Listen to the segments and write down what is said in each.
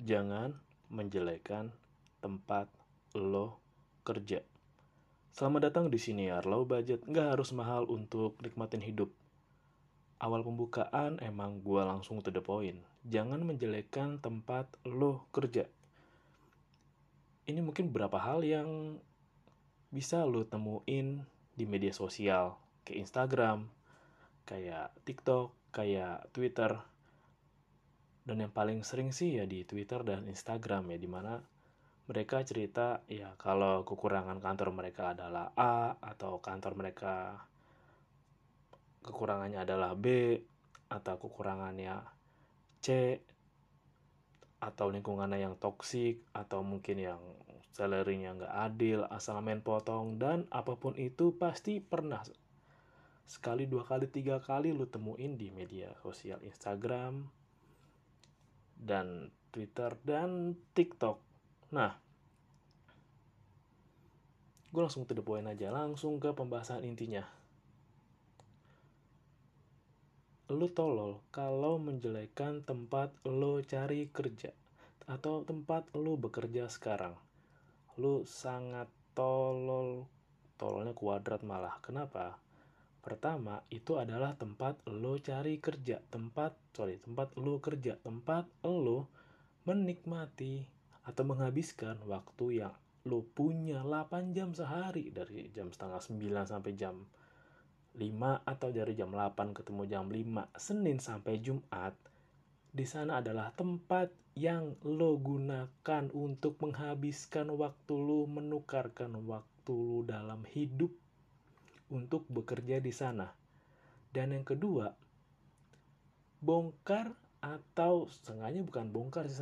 jangan menjelekan tempat lo kerja. Selamat datang di sini ya, low budget, nggak harus mahal untuk nikmatin hidup. Awal pembukaan emang gue langsung to the point. Jangan menjelekan tempat lo kerja. Ini mungkin beberapa hal yang bisa lo temuin di media sosial, kayak Instagram, kayak TikTok, kayak Twitter. Dan yang paling sering sih ya di Twitter dan Instagram ya, di mana mereka cerita ya kalau kekurangan kantor mereka adalah A atau kantor mereka kekurangannya adalah B atau kekurangannya C atau lingkungannya yang toksik atau mungkin yang salary-nya nggak adil asal main potong dan apa pun itu pasti pernah sekali dua kali tiga kali lu temuin di media sosial Instagram dan Twitter dan TikTok Nah, gue langsung to the aja, langsung ke pembahasan intinya. Lu tolol kalau menjelekan tempat lo cari kerja atau tempat lo bekerja sekarang. Lu sangat tolol, tololnya kuadrat malah. Kenapa? Pertama, itu adalah tempat lo cari kerja, tempat sorry, tempat lo kerja, tempat lo menikmati atau menghabiskan waktu yang lo punya 8 jam sehari. Dari jam setengah 9 sampai jam 5 atau dari jam 8 ketemu jam 5 Senin sampai Jumat di sana adalah tempat yang lo gunakan untuk menghabiskan waktu lo menukarkan waktu lo dalam hidup untuk bekerja di sana dan yang kedua bongkar atau setengahnya bukan bongkar sih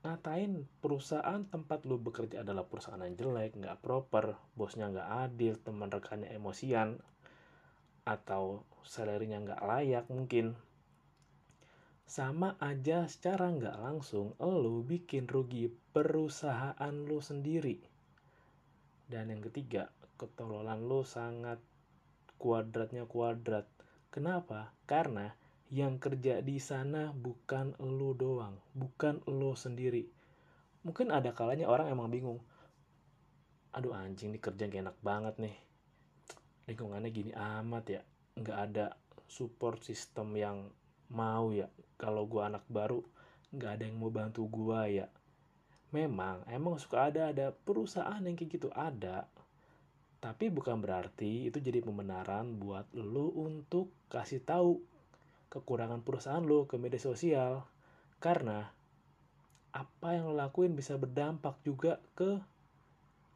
ngatain perusahaan tempat lu bekerja adalah perusahaan yang jelek, nggak proper, bosnya nggak adil, teman rekannya emosian, atau salary-nya nggak layak mungkin. Sama aja secara nggak langsung, lu bikin rugi perusahaan lu sendiri. Dan yang ketiga, ketololan lu sangat kuadratnya kuadrat. Kenapa? Karena yang kerja di sana bukan lo doang, bukan lo sendiri. Mungkin ada kalanya orang emang bingung. Aduh anjing nih kerja gak enak banget nih. Lingkungannya gini amat ya. Nggak ada support system yang mau ya. Kalau gua anak baru, nggak ada yang mau bantu gua ya. Memang, emang suka ada ada perusahaan yang kayak gitu ada. Tapi bukan berarti itu jadi pembenaran buat lo untuk kasih tahu kekurangan perusahaan lo ke media sosial karena apa yang lo lakuin bisa berdampak juga ke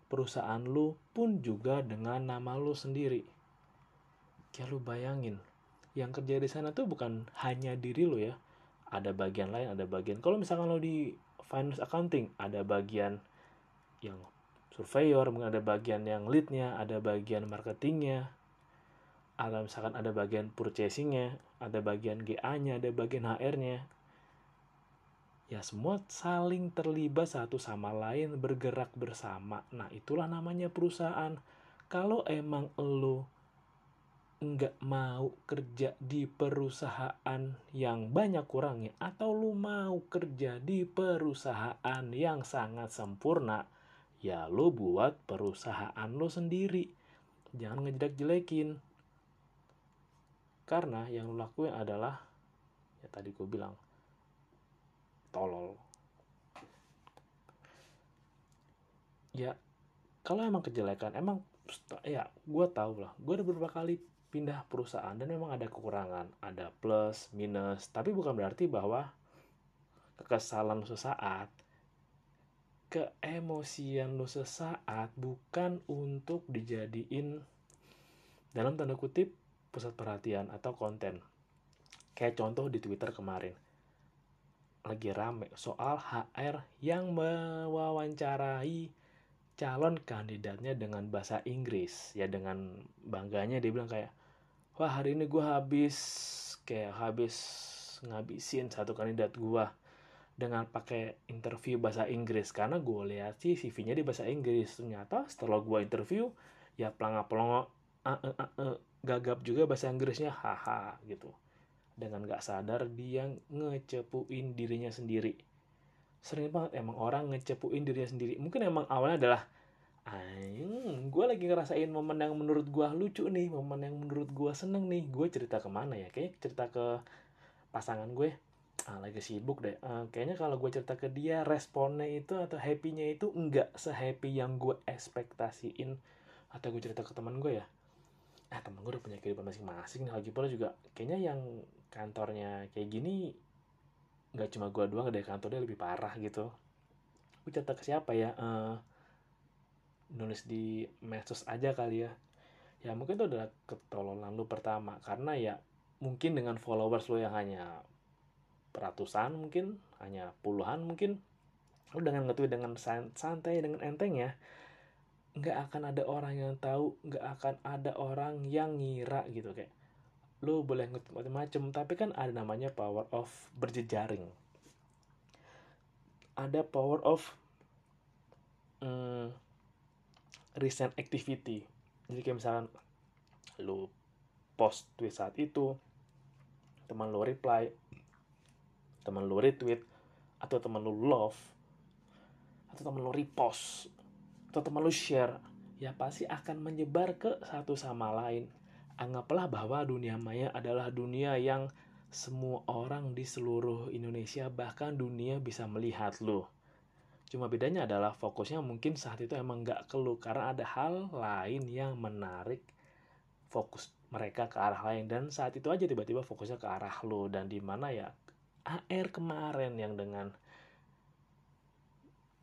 perusahaan lo pun juga dengan nama lo sendiri. Ya lo bayangin, yang kerja di sana tuh bukan hanya diri lo ya. Ada bagian lain, ada bagian. Kalau misalkan lo di finance accounting, ada bagian yang surveyor, ada bagian yang leadnya, ada bagian marketingnya, atau misalkan ada bagian purchasingnya, ada bagian GA-nya, ada bagian HR-nya. Ya semua saling terlibat satu sama lain, bergerak bersama. Nah itulah namanya perusahaan. Kalau emang lo nggak mau kerja di perusahaan yang banyak kurangnya atau lo mau kerja di perusahaan yang sangat sempurna ya lo buat perusahaan lo sendiri jangan ngejelek-jelekin karena yang lo lakuin adalah ya tadi gue bilang tolol. Ya kalau emang kejelekan emang ya gue tau lah gue udah beberapa kali pindah perusahaan dan memang ada kekurangan ada plus minus tapi bukan berarti bahwa kekesalan sesaat keemosian lo sesaat bukan untuk dijadiin dalam tanda kutip pusat perhatian atau konten. Kayak contoh di Twitter kemarin. Lagi rame soal HR yang mewawancarai calon kandidatnya dengan bahasa Inggris. Ya dengan bangganya dia bilang kayak, wah hari ini gue habis kayak habis ngabisin satu kandidat gue dengan pakai interview bahasa Inggris. Karena gue lihat sih CV-nya di bahasa Inggris. Ternyata setelah gue interview ya pelangga pelongo uh, uh, uh, gagap juga bahasa Inggrisnya. Haha gitu. Dengan gak sadar dia ngecepuin dirinya sendiri. Sering banget emang orang ngecepuin dirinya sendiri. Mungkin emang awalnya adalah Aing, gue lagi ngerasain momen yang menurut gue lucu nih, momen yang menurut gue seneng nih. Gue cerita ke mana ya? Kayaknya cerita ke pasangan gue. Ah, lagi sibuk deh. Uh, kayaknya kalau gue cerita ke dia, responnya itu atau happy-nya itu enggak sehappy yang gue ekspektasiin. Atau gue cerita ke teman gue ya. Ah, teman gue udah punya kehidupan masing-masing. Lagi pula juga, kayaknya yang kantornya kayak gini, nggak cuma gue doang deh, kantornya lebih parah gitu. Gue cerita ke siapa ya? Uh, nulis di medsos aja kali ya. Ya mungkin itu adalah ketololan lu pertama. Karena ya mungkin dengan followers lu yang hanya ratusan mungkin hanya puluhan mungkin lu dengan ngetweet dengan santai dengan enteng ya nggak akan ada orang yang tahu nggak akan ada orang yang ngira gitu. Kayak lu boleh ngetweet macam-macam tapi kan ada namanya power of berjejaring. Ada power of hmm, recent activity. Jadi kayak misalnya lu post tweet saat itu teman lu reply teman lu retweet atau teman lu love atau teman lu repost atau teman lu share ya pasti akan menyebar ke satu sama lain. Anggaplah bahwa dunia maya adalah dunia yang semua orang di seluruh Indonesia bahkan dunia bisa melihat lo Cuma bedanya adalah fokusnya mungkin saat itu emang nggak keluh karena ada hal lain yang menarik fokus mereka ke arah lain. Dan saat itu aja tiba-tiba fokusnya ke arah lo dan di mana ya AR kemarin yang dengan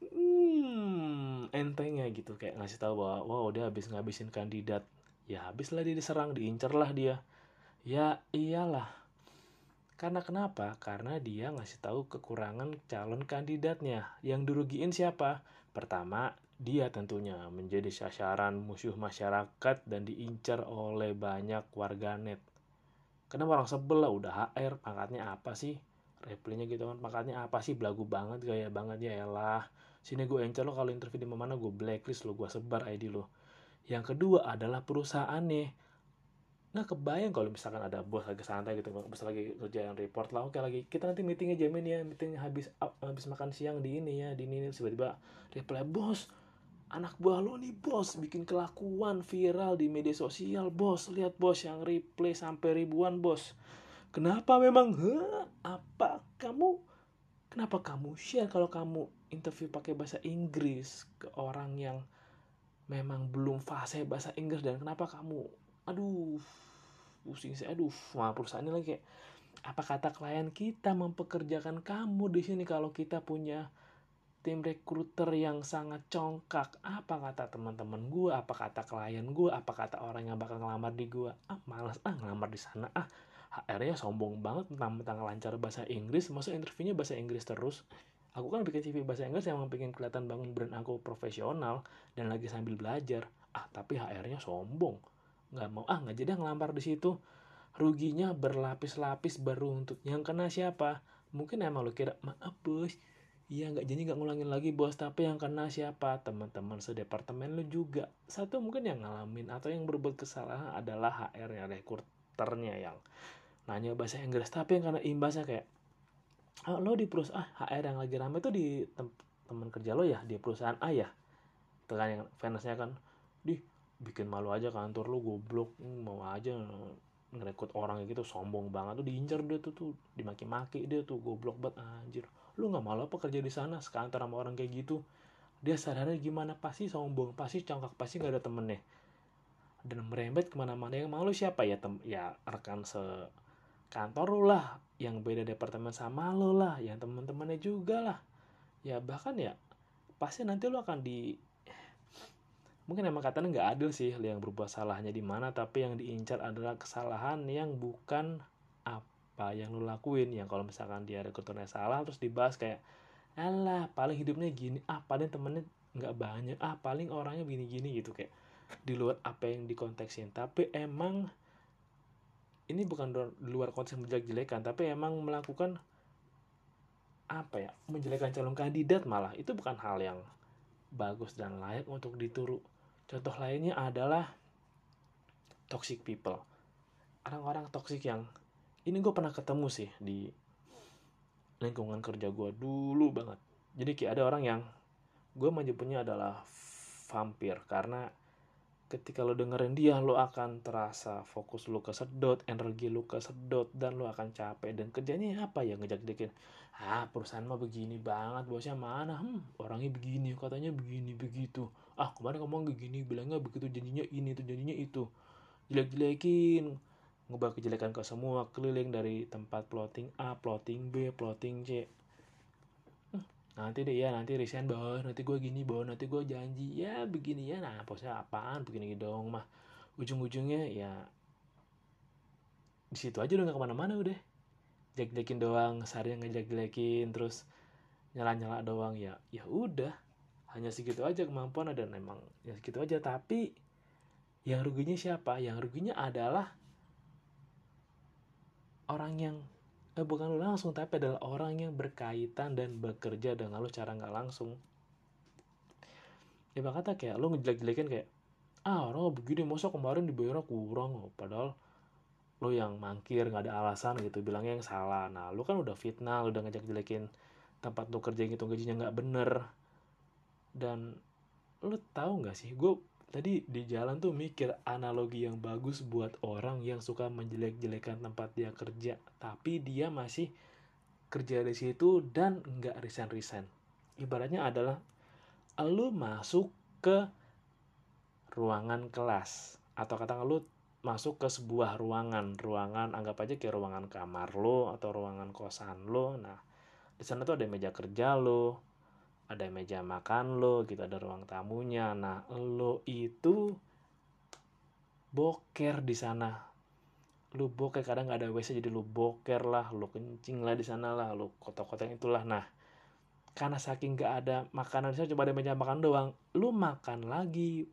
hmm, entengnya gitu. Kayak ngasih tahu bahwa wow dia habis ngabisin kandidat. Ya habislah dia diserang diincar lah dia. Ya iyalah karena kenapa? Karena dia ngasih tahu kekurangan calon kandidatnya. Yang dirugiin siapa? Pertama, dia tentunya menjadi sasaran musuh masyarakat dan diincar oleh banyak warganet. Kenapa orang sebel lah udah HR, pangkatnya apa sih? Replaynya gitu kan, pangkatnya apa sih? Belagu banget, gaya banget ya elah. Sini gue incar lo kalau interview di mana gue blacklist lo, gue sebar ID lo. Yang kedua adalah perusahaan nih nggak kebayang kalau misalkan ada bos lagi santai gitu bos lagi kerja yang report lah. Oke lagi kita nanti meetingnya jamin ya meeting habis habis makan siang di ini ya di ini. Tiba-tiba reply bos anak buah lo nih bos bikin kelakuan viral di media sosial bos. Lihat bos yang replay sampai ribuan bos. Kenapa memang? Hah? apa kamu kenapa kamu share kalau kamu interview pakai bahasa Inggris ke orang yang memang belum fase bahasa Inggris? Dan kenapa kamu aduh pusing sih. Aduh wah perusahaan ini lagi kayak apa kata klien kita mempekerjakan kamu di sini kalau kita punya tim rekruter yang sangat congkak? Apa kata teman-teman gue apa kata klien gue apa kata orang yang bakal ngelamar di gue ah malas ah ngelamar di sana. Ah HR-nya sombong banget tentang tentang lancar bahasa Inggris. Masa interviewnya bahasa Inggris terus? Aku kan bikin CV bahasa Inggris yang bikin kelihatan bangun brand aku profesional dan lagi sambil belajar. Ah tapi HR-nya sombong nggak mau. Ah nggak jadi ngelamar di situ. Ruginya berlapis-lapis beruntut yang kena siapa? Mungkin emang lo kira maaf bos. Iya nggak jadi nggak ngulangin lagi bos. Tapi yang kena siapa? Teman-teman sedepartemen lo juga. Satu mungkin yang ngalamin atau yang berbuat kesalahan adalah HR yang rekruternya yang nanya bahasa Inggris. Tapi yang karena imbasnya kayak ah, lo di perusahaan ah, HR yang lagi rame tuh di tem teman kerja lo ya di perusahaan A ya? Tekan yang fansnya kan di bikin malu aja kantor lu goblok mau aja ngerekrut orang gitu sombong banget. Tuh diincar dia tuh tuh dimaki-maki dia tuh goblok banget anjir. Lu nggak malu apa kerja di sana? Sekantor sama orang kayak gitu. Dia sadarnya gimana? Pasti sombong pasti congkak pasti nggak ada temennya. Dan merembet ke mana-mana. Yang malu siapa? Ya tem ya rekan se kantor lu lah. Yang beda departemen sama lo lah. Yang teman-temannya juga lah. Ya bahkan ya pasti nanti lu akan di mungkin emang katanya nggak adil sih yang berbuat salahnya di mana tapi yang diincar adalah kesalahan yang bukan apa yang lu lakuin. Yang kalau misalkan dia rekruternya salah terus dibahas kayak alah paling hidupnya gini ah paling temennya nggak banyak ah paling orangnya gini-gini gitu kayak di luar apa yang dikonteksin tapi emang ini bukan di luar konteks menjelek-jelekan tapi emang melakukan apa ya menjelekan calon kandidat malah. Itu bukan hal yang bagus dan layak untuk dituru. Contoh lainnya adalah toxic people. Orang-orang toxic yang ini gue pernah ketemu sih di lingkungan kerja gue dulu banget. Jadi kayak ada orang yang gue menyebutnya adalah vampir karena ketika lo dengerin dia lo akan terasa fokus lo kesedot energi lo kesedot dan lo akan capek. Dan kerjanya apa ya? Ngejak jekin ah perusahaan mah begini banget bosnya mana? Hmm orangnya begini katanya begini begitu ah kemarin ngomong begini bilangnya begitu janjinya ini tuh janjinya itu. Jelek-jelekin ngubah kejelekan ke semua keliling dari tempat plotting A, plotting B, plotting C. Nanti deh ya nanti resign bos nanti gue gini bos nanti gue janji. Ya begini ya nah posnya apaan? Begini dong mah. Ujung-ujungnya ya di situ aja udah gak ke mana-mana udah. Jelek-jelekin doang sehari ngejek-jelekin terus nyala-nyala doang ya ya udah hanya segitu aja kemampuan dan emang ya segitu aja. Tapi yang ruginya siapa? Yang ruginya adalah orang yang eh, bukan lu langsung tapi adalah orang yang berkaitan dan bekerja dengan lu cara nggak langsung. Ya kata kayak lu ngejelek-jelekin kayak ah orang begini masa kemarin dibayar kurang? Padahal lo yang mangkir nggak ada alasan gitu bilangnya yang salah. Nah lu kan udah fitnah lu udah ngejek jelekin tempat lu kerja gitu gajinya nggak bener dan lu tahu nggak sih gue tadi di jalan tuh mikir analogi yang bagus buat orang yang suka menjelek-jelekan tempat dia kerja tapi dia masih kerja di situ dan nggak resign-resign. Ibaratnya adalah lu masuk ke ruangan kelas atau kata lu masuk ke sebuah ruangan ruangan anggap aja kayak ruangan kamar lo atau ruangan kosan lo nah di sana tuh ada meja kerja lo ada meja makan lo gitu ada ruang tamunya. Nah lo itu boker di sana. Lu boker kadang nggak ada wc jadi lu boker lah lu kencing lah di sana lah lu kotak-kotak itulah. Nah karena saking nggak ada makanan di sana cuma ada meja makan doang lu makan lagi.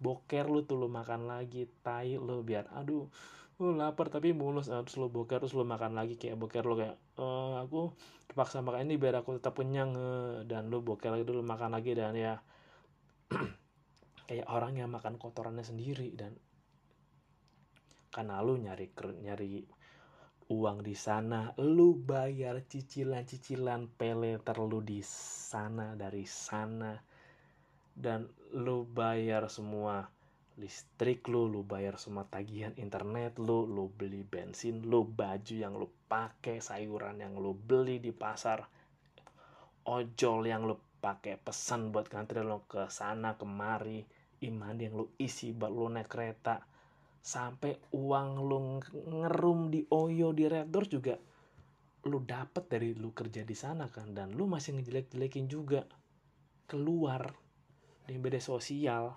Boker lu tuh lu makan lagi tai lu biar aduh lu lapar tapi mulus. Nah, terus lu boker terus lu makan lagi kayak boker lu kayak e, aku terpaksa makan ini biar aku tetap kenyang eh, dan lu boker lagi dulu makan lagi dan ya kayak orang yang makan kotorannya sendiri dan karena lu nyari nyari uang di sana, lu bayar cicilan-cicilan peleter lu di sana dari sana. Dan lu bayar semua listrik lu, lu bayar semua tagihan internet lu, lu beli bensin lu, baju yang lu pakai, sayuran yang lu beli di pasar, ojol yang lu pakai pesan buat ngantri lu ke sana kemari, iman yang lu isi buat lu naik kereta, sampai uang lu ngerum di Oyo di Red Doors juga lu dapet dari lu kerja di sana kan dan lu masih ngejelek-jelekin juga keluar di media sosial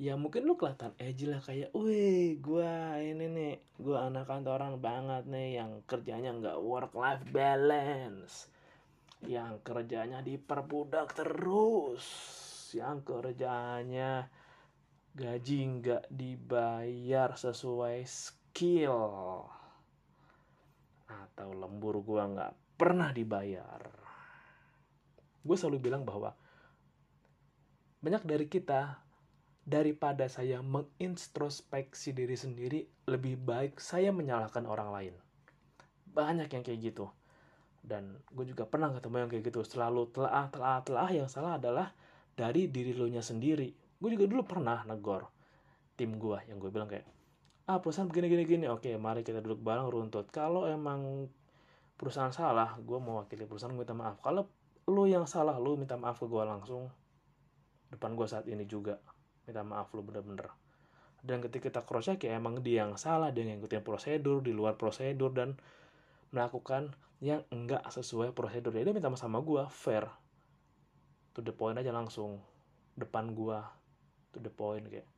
ya mungkin lu kelihatan edgy lah kayak, wih, gua ini nih, gua anak kantoran banget nih yang kerjanya nggak work life balance, yang kerjanya diperbudak terus, yang kerjanya gaji nggak dibayar sesuai skill, atau lembur gua nggak pernah dibayar. Gue selalu bilang bahwa banyak dari kita daripada saya mengintrospeksi diri sendiri, lebih baik saya menyalahkan orang lain. Banyak yang kayak gitu. Dan gue juga pernah ketemu yang kayak gitu. Selalu telah, telah, telah yang salah adalah dari diri lo nya sendiri. Gue juga dulu pernah negor tim gue yang gue bilang kayak, ah perusahaan begini gini gini oke mari kita duduk bareng runtut kalau emang perusahaan salah gue mau wakili perusahaan minta maaf kalau lo yang salah lo minta maaf ke gue langsung depan gue saat ini juga minta maaf lo bener-bener. Dan ketika kita cross check ya emang dia yang salah dia yang ngikutin prosedur di luar prosedur dan melakukan yang enggak sesuai prosedur. Dia minta sama gue fair. To the point aja langsung. Depan gue to the point kayak.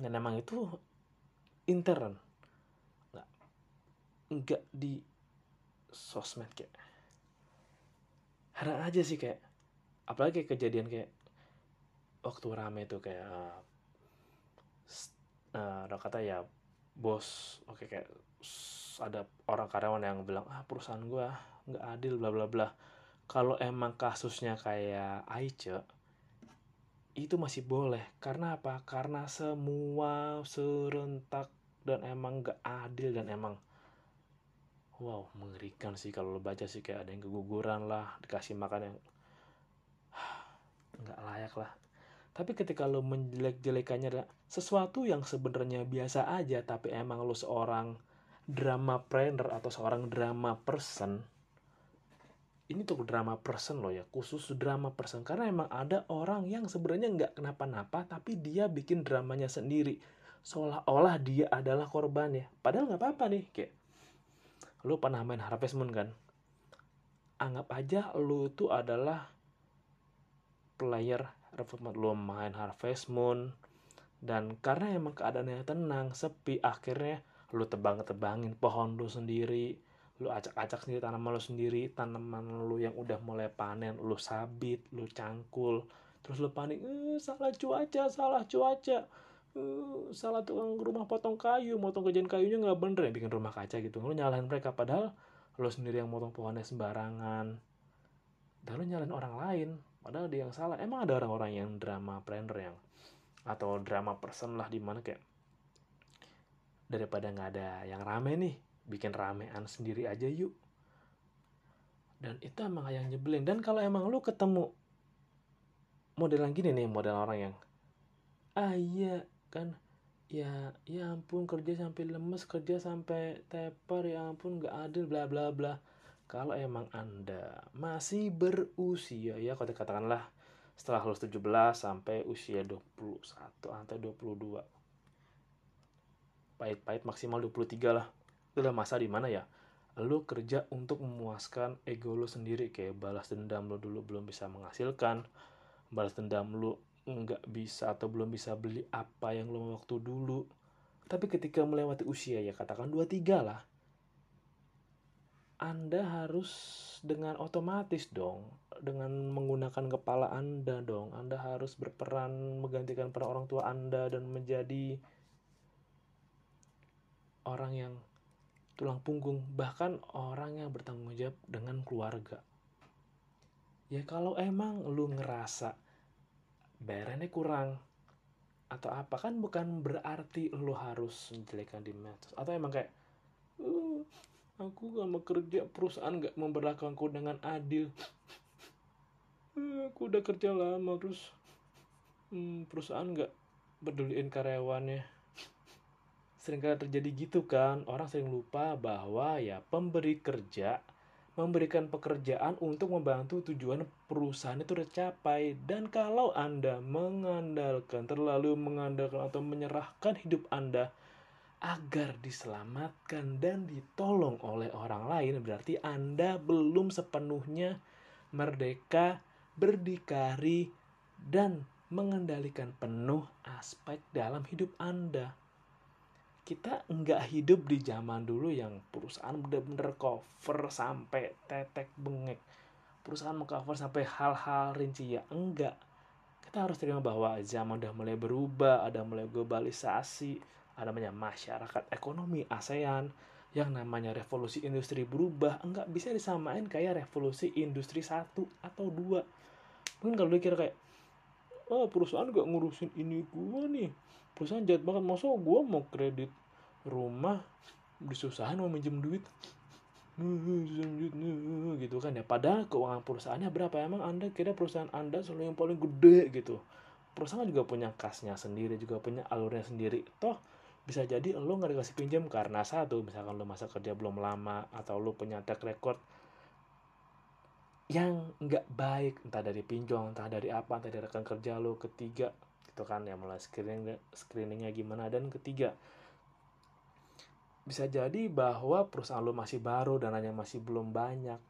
Dan emang itu intern. Nggak. Enggak di sosmed kayak. Heran aja sih kayak. Apalagi kayak kejadian kayak waktu rame tuh kayak uh, ada kata ya bos oke okay, kayak ada orang karyawan yang bilang ah perusahaan gua nggak adil bla bla bla. Kalau emang kasusnya kayak Aice itu masih boleh. Karena apa? Karena semua serentak dan emang nggak adil dan emang wow mengerikan sih kalau lo baca sih kayak ada yang keguguran lah dikasih makan yang nggak layak lah tapi ketika lo menjelek-jelekannya adalah sesuatu yang sebenarnya biasa aja tapi emang lo seorang drama planner atau seorang drama person ini tuh drama person loh ya khusus drama person. Karena emang ada orang yang sebenarnya nggak kenapa-napa tapi dia bikin dramanya sendiri. Seolah-olah dia adalah korbannya padahal nggak apa-apa nih kayak lu pernah main Harvest Moon kan? Anggap aja lu itu adalah player lu main Harvest Moon. Dan karena emang keadaannya tenang sepi akhirnya lu tebang-tebangin pohon lu sendiri. Lu acak-acak sendiri tanaman lu sendiri tanaman lu yang udah mulai panen lu sabit lu cangkul. Terus lu panik eh, salah cuaca salah cuaca. Uh, salah tukang rumah potong kayu motong kerjaan kayunya nggak bener ya bikin rumah kaca gitu. Lu nyalahin mereka padahal lo sendiri yang motong pohonnya sembarangan. Dan lu nyalahin orang lain padahal dia yang salah. Emang ada orang-orang yang drama planner yang atau drama person lah di mana kayak daripada nggak ada yang rame nih bikin ramean sendiri aja yuk. Dan itu emang yang nyebelin. Dan kalau emang lu ketemu model yang gini nih model orang yang ah iya kan ya ya ampun kerja sampai lemes kerja sampai teper ya ampun nggak adil bla bla bla kalau emang anda masih berusia ya kalau katakanlah setelah lulus 17 sampai usia 21 atau 22 pahit-pahit maksimal 23 lah. Itulah masa di mana ya? Lu kerja untuk memuaskan ego lu sendiri. Kayak balas dendam lu dulu belum bisa menghasilkan balas dendam lu nggak bisa atau belum bisa beli apa yang lo waktu dulu. Tapi ketika melewati usia ya katakan 23 lah anda harus dengan otomatis dong dengan menggunakan kepala Anda dong. Anda harus berperan menggantikan peran orang tua Anda dan menjadi orang yang tulang punggung bahkan orang yang bertanggung jawab dengan keluarga. Ya kalau emang lu ngerasa bayarannya kurang atau apa kan bukan berarti lo harus menjelekan di medsos. Atau emang kayak uh, aku gak mau kerja perusahaan gak memperlakukanku dengan adil. Uh, aku udah kerja lama terus hmm, perusahaan gak peduliin karyawannya. Sering kali terjadi gitu kan orang sering lupa bahwa ya pemberi kerja memberikan pekerjaan untuk membantu tujuan perusahaan itu tercapai. Dan kalau Anda mengandalkan terlalu mengandalkan atau menyerahkan hidup Anda agar diselamatkan dan ditolong oleh orang lain. Berarti Anda belum sepenuhnya merdeka, berdikari dan mengendalikan penuh aspek dalam hidup Anda. Kita nggak hidup di zaman dulu yang perusahaan bener-bener cover sampai tetek bengek. Perusahaan mengcover sampai hal-hal rinci. Ya enggak. Kita harus terima bahwa zaman udah mulai berubah ada mulai globalisasi namanya masyarakat ekonomi ASEAN yang namanya revolusi industri berubah enggak bisa disamain kayak revolusi industri satu atau dua. Mungkin kalau dikira kayak oh perusahaan gak ngurusin ini gua nih. Perusahaan jahat banget. Masa gue mau kredit rumah disusahin mau minjem duit? Gitu kan ya. Padahal keuangan perusahaannya berapa? Emang anda kira perusahaan anda selalu yang paling gede gitu? Perusahaan juga punya kasnya sendiri juga punya alurnya sendiri. Toh bisa jadi lo nggak dikasih pinjam karena satu misalkan lo masa kerja belum lama atau lo punya track record yang nggak baik entah dari pinjol entah dari apa entah dari rekan kerja lo ketiga gitu kan ya mulai screening screeningnya gimana. Dan ketiga bisa jadi bahwa perusahaan lo masih baru dan hanya masih belum banyak.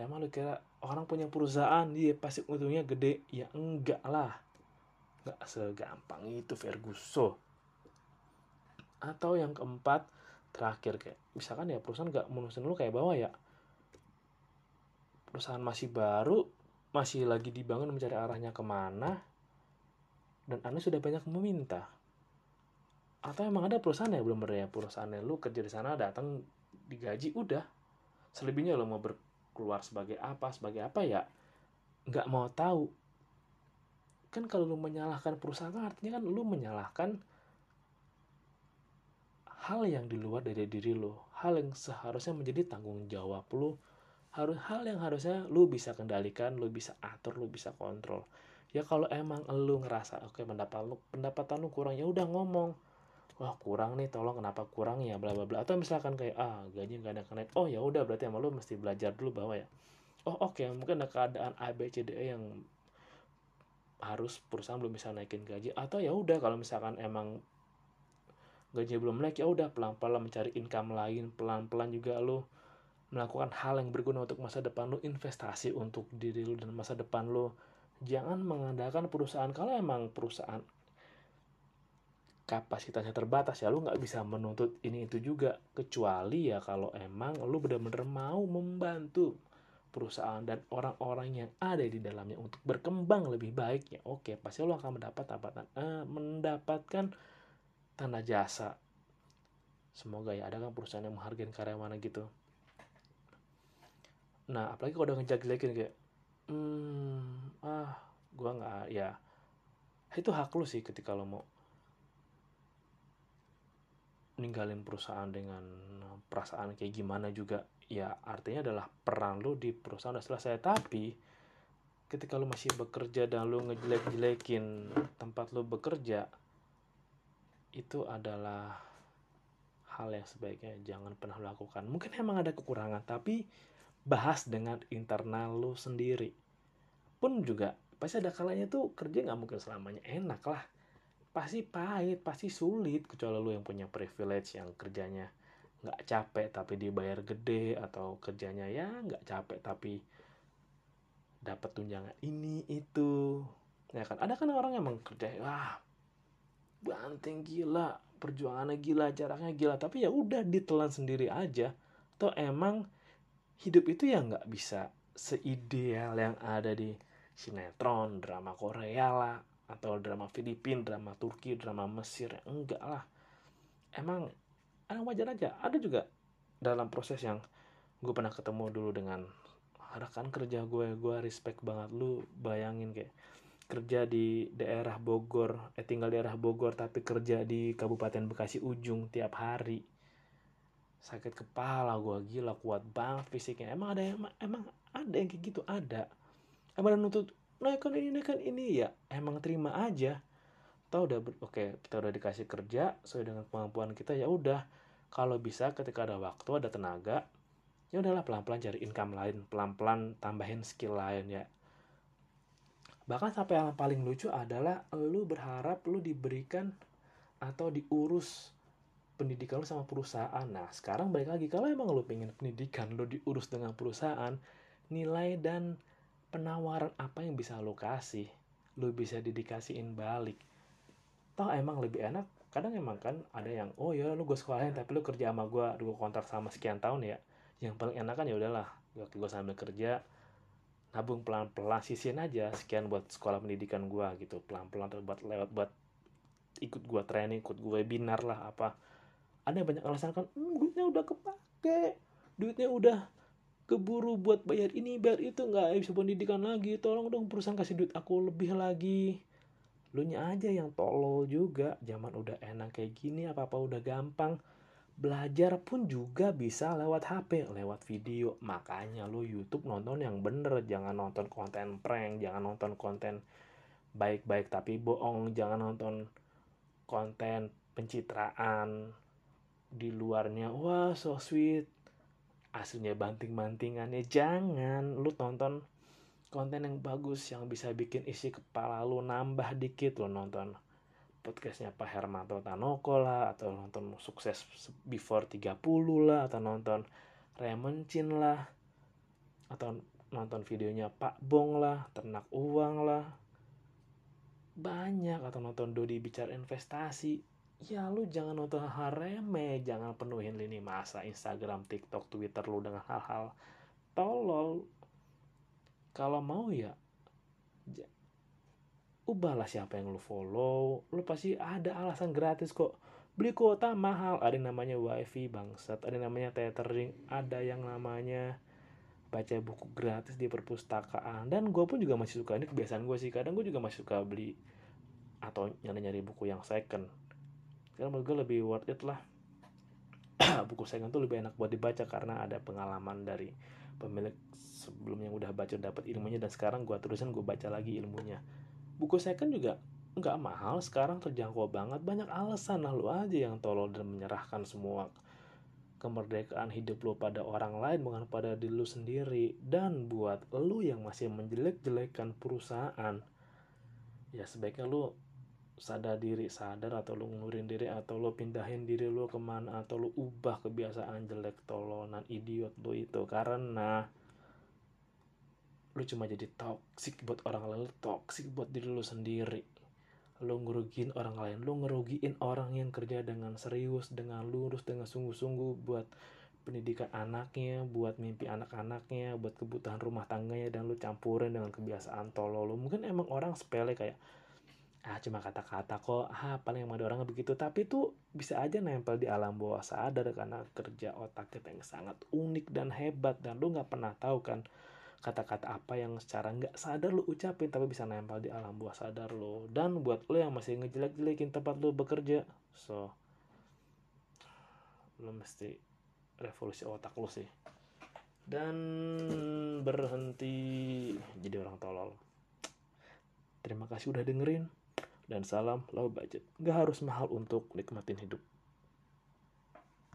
Emang lo kira orang punya perusahaan dia pasti untungnya gede. Ya enggak lah. Nggak segampang itu Ferguson atau yang keempat terakhir kayak misalkan ya perusahaan nggak menusin lo kayak bawah ya perusahaan masih baru masih lagi dibangun mencari arahnya ke mana dan Anda sudah banyak meminta. Atau emang ada perusahaan ya belum ada ya perusahaan lu kerja di sana datang digaji udah. Selebihnya lo mau berkeluar sebagai apa, sebagai apa ya nggak mau tahu. Kan kalau lu menyalahkan perusahaan artinya kan lu menyalahkan hal yang di luar dari diri lo hal yang seharusnya menjadi tanggung jawab lo harus hal yang harusnya lu bisa kendalikan lu bisa atur lu bisa kontrol. Ya kalau emang lu ngerasa oke okay, pendapat lu pendapatan lu kurang ya udah ngomong. Wah kurang nih tolong kenapa kurang ya bla bla bla. Atau misalkan kayak ah gaji nggak ada kenaik. Oh ya udah berarti emang lu mesti belajar dulu bahwa ya. Oh oke okay, mungkin ada keadaan A B C D E yang harus perusahaan belum bisa naikin gaji. Atau ya udah kalau misalkan emang gaji belum naik ya udah pelan-pelan mencari income lain pelan-pelan juga lu melakukan hal yang berguna untuk masa depan lo investasi untuk diri lo dan masa depan lo jangan mengandalkan perusahaan kalau emang perusahaan kapasitasnya terbatas ya lo nggak bisa menuntut ini itu juga. Kecuali ya kalau emang lo benar-benar mau membantu perusahaan dan orang-orang yang ada di dalamnya untuk berkembang lebih baik ya oke pasti lo akan mendapat pendapatan eh, mendapatkan tanda jasa. Semoga ya ada kan perusahaan yang menghargai karyawan gitu. Nah apalagi kalau udah ngejek-jelekin kayak hmm ah gua nggak ya. Itu hak lu sih ketika lo mau ninggalin perusahaan dengan perasaan kayak gimana juga. Ya artinya adalah peran lu di perusahaan udah selesai. Tapi ketika lu masih bekerja dan lu ngejelek-jelekin tempat lu bekerja itu adalah hal yang sebaiknya jangan pernah lakukan. Mungkin emang ada kekurangan tapi bahas dengan internal lu sendiri. Pun juga pasti ada kalanya tuh kerja nggak mungkin selamanya enak lah. Pasti pahit pasti sulit kecuali lu yang punya privilege yang kerjanya nggak capek tapi dibayar gede atau kerjanya ya nggak capek tapi dapat tunjangan ini itu. Ya kan? Ada kan orang yang kerja wah banting gila perjuangannya gila jaraknya gila tapi ya udah ditelan sendiri aja atau emang hidup itu ya nggak bisa seideal yang ada di sinetron, drama Korea lah, atau drama Filipina, drama Turki, drama Mesir. Enggak lah. Emang ada wajar aja. Ada juga dalam proses yang gue pernah ketemu dulu dengan rekan kerja gue, gue respect banget lu bayangin kayak kerja di daerah Bogor, eh tinggal di daerah Bogor tapi kerja di Kabupaten Bekasi ujung tiap hari. Sakit kepala gue gila kuat banget fisiknya. Emang ada emang, emang ada yang kayak gitu? Ada. Emang ada nuntut naikkan ini naikkan ini. Ya emang terima aja. Tau udah oke okay, kita udah dikasih kerja sesuai dengan kemampuan kita ya udah. Kalau bisa ketika ada waktu ada tenaga ya udahlah pelan-pelan cari income lain pelan-pelan tambahin skill lain ya bahkan sampai yang paling lucu adalah lu berharap lu diberikan atau diurus pendidikan lu sama perusahaan. Nah, sekarang balik lagi kalau emang lu pengen pendidikan lu diurus dengan perusahaan, nilai dan penawaran apa yang bisa lu kasih, lu bisa didikasiin balik. Toh emang lebih enak, kadang emang kan ada yang oh ya lu gue sekolahin tapi lu kerja sama gue, gue kontrak sama sekian tahun ya. Yang paling enak kan ya udahlah, gue sambil kerja nabung pelan-pelan sisihin aja sekian buat sekolah pendidikan gue gitu. Pelan-pelan buat lewat buat ikut gue training ikut gue webinar lah apa. Ada banyak alasan kan hmm, duitnya udah kepake duitnya udah keburu buat bayar ini bayar itu nggak bisa pendidikan lagi tolong dong perusahaan kasih duit aku lebih lagi. Lu nya aja yang tolol juga zaman udah enak kayak gini apa apa udah gampang belajar pun juga bisa lewat HP, lewat video. Makanya lu YouTube nonton yang bener, jangan nonton konten prank, jangan nonton konten baik-baik tapi bohong, jangan nonton konten pencitraan, di luarnya. Wah so sweet. Aslinya banting-bantingannya jangan. Lu tonton konten yang bagus yang bisa bikin isi kepala lu nambah dikit lu nonton podcastnya Pak Hermanto Tanoko lah atau nonton sukses before 30 lah atau nonton Raymond Chin lah atau nonton videonya Pak Bong lah ternak uang lah. Banyak atau nonton Dodi bicara investasi. Ya lu jangan nonton hal, remeh jangan penuhin lini masa Instagram TikTok Twitter lu dengan hal-hal tolol. Kalau mau ya ubahlah siapa yang lu follow lu pasti ada alasan gratis kok. Beli kuota mahal ada yang namanya wifi bangsat. Ada yang namanya tethering ada yang namanya baca buku gratis di perpustakaan. Dan gue pun juga masih suka ini kebiasaan gue sih. Kadang gue juga masih suka beli atau nyari-nyari buku yang second. Karena menurut gue lebih worth it lah. Buku second tuh lebih enak buat dibaca karena ada pengalaman dari pemilik sebelumnya udah baca dapat ilmunya. Dan sekarang gua terusin gue baca lagi ilmunya buku second juga nggak mahal sekarang terjangkau banget. Banyak alasan lah lu aja yang tolol dan menyerahkan semua kemerdekaan hidup lu pada orang lain bukan pada diri lu sendiri. Dan buat lu yang masih menjelek-jelekan perusahaan ya sebaiknya lu sadar diri sadar atau lu ngurin diri atau lu pindahin diri lu ke mana atau lu ubah kebiasaan jelek tolonan idiot lu itu. Karena lu cuma jadi toxic buat orang lain toxic buat diri lu sendiri. Lo ngerugiin orang lain lo ngerugiin orang yang kerja dengan serius dengan lurus dengan sungguh-sungguh buat pendidikan anaknya buat mimpi anak-anaknya buat kebutuhan rumah tangganya dan lo campurin dengan kebiasaan tolol lo mungkin emang orang sepele kayak ah cuma kata-kata kok ah paling emang ada orang begitu. Tapi tuh bisa aja nempel di alam bawah sadar karena kerja otak kita yang sangat unik dan hebat dan lo nggak pernah tahu kan kata-kata apa yang secara nggak sadar lu ucapin tapi bisa nempel di alam bawah sadar lo dan buat lo yang masih ngejelek-jelekin tempat lo bekerja so lo mesti revolusi otak lo sih. Dan berhenti jadi orang tolol. Terima kasih udah dengerin dan salam low budget. Gak harus mahal untuk nikmatin hidup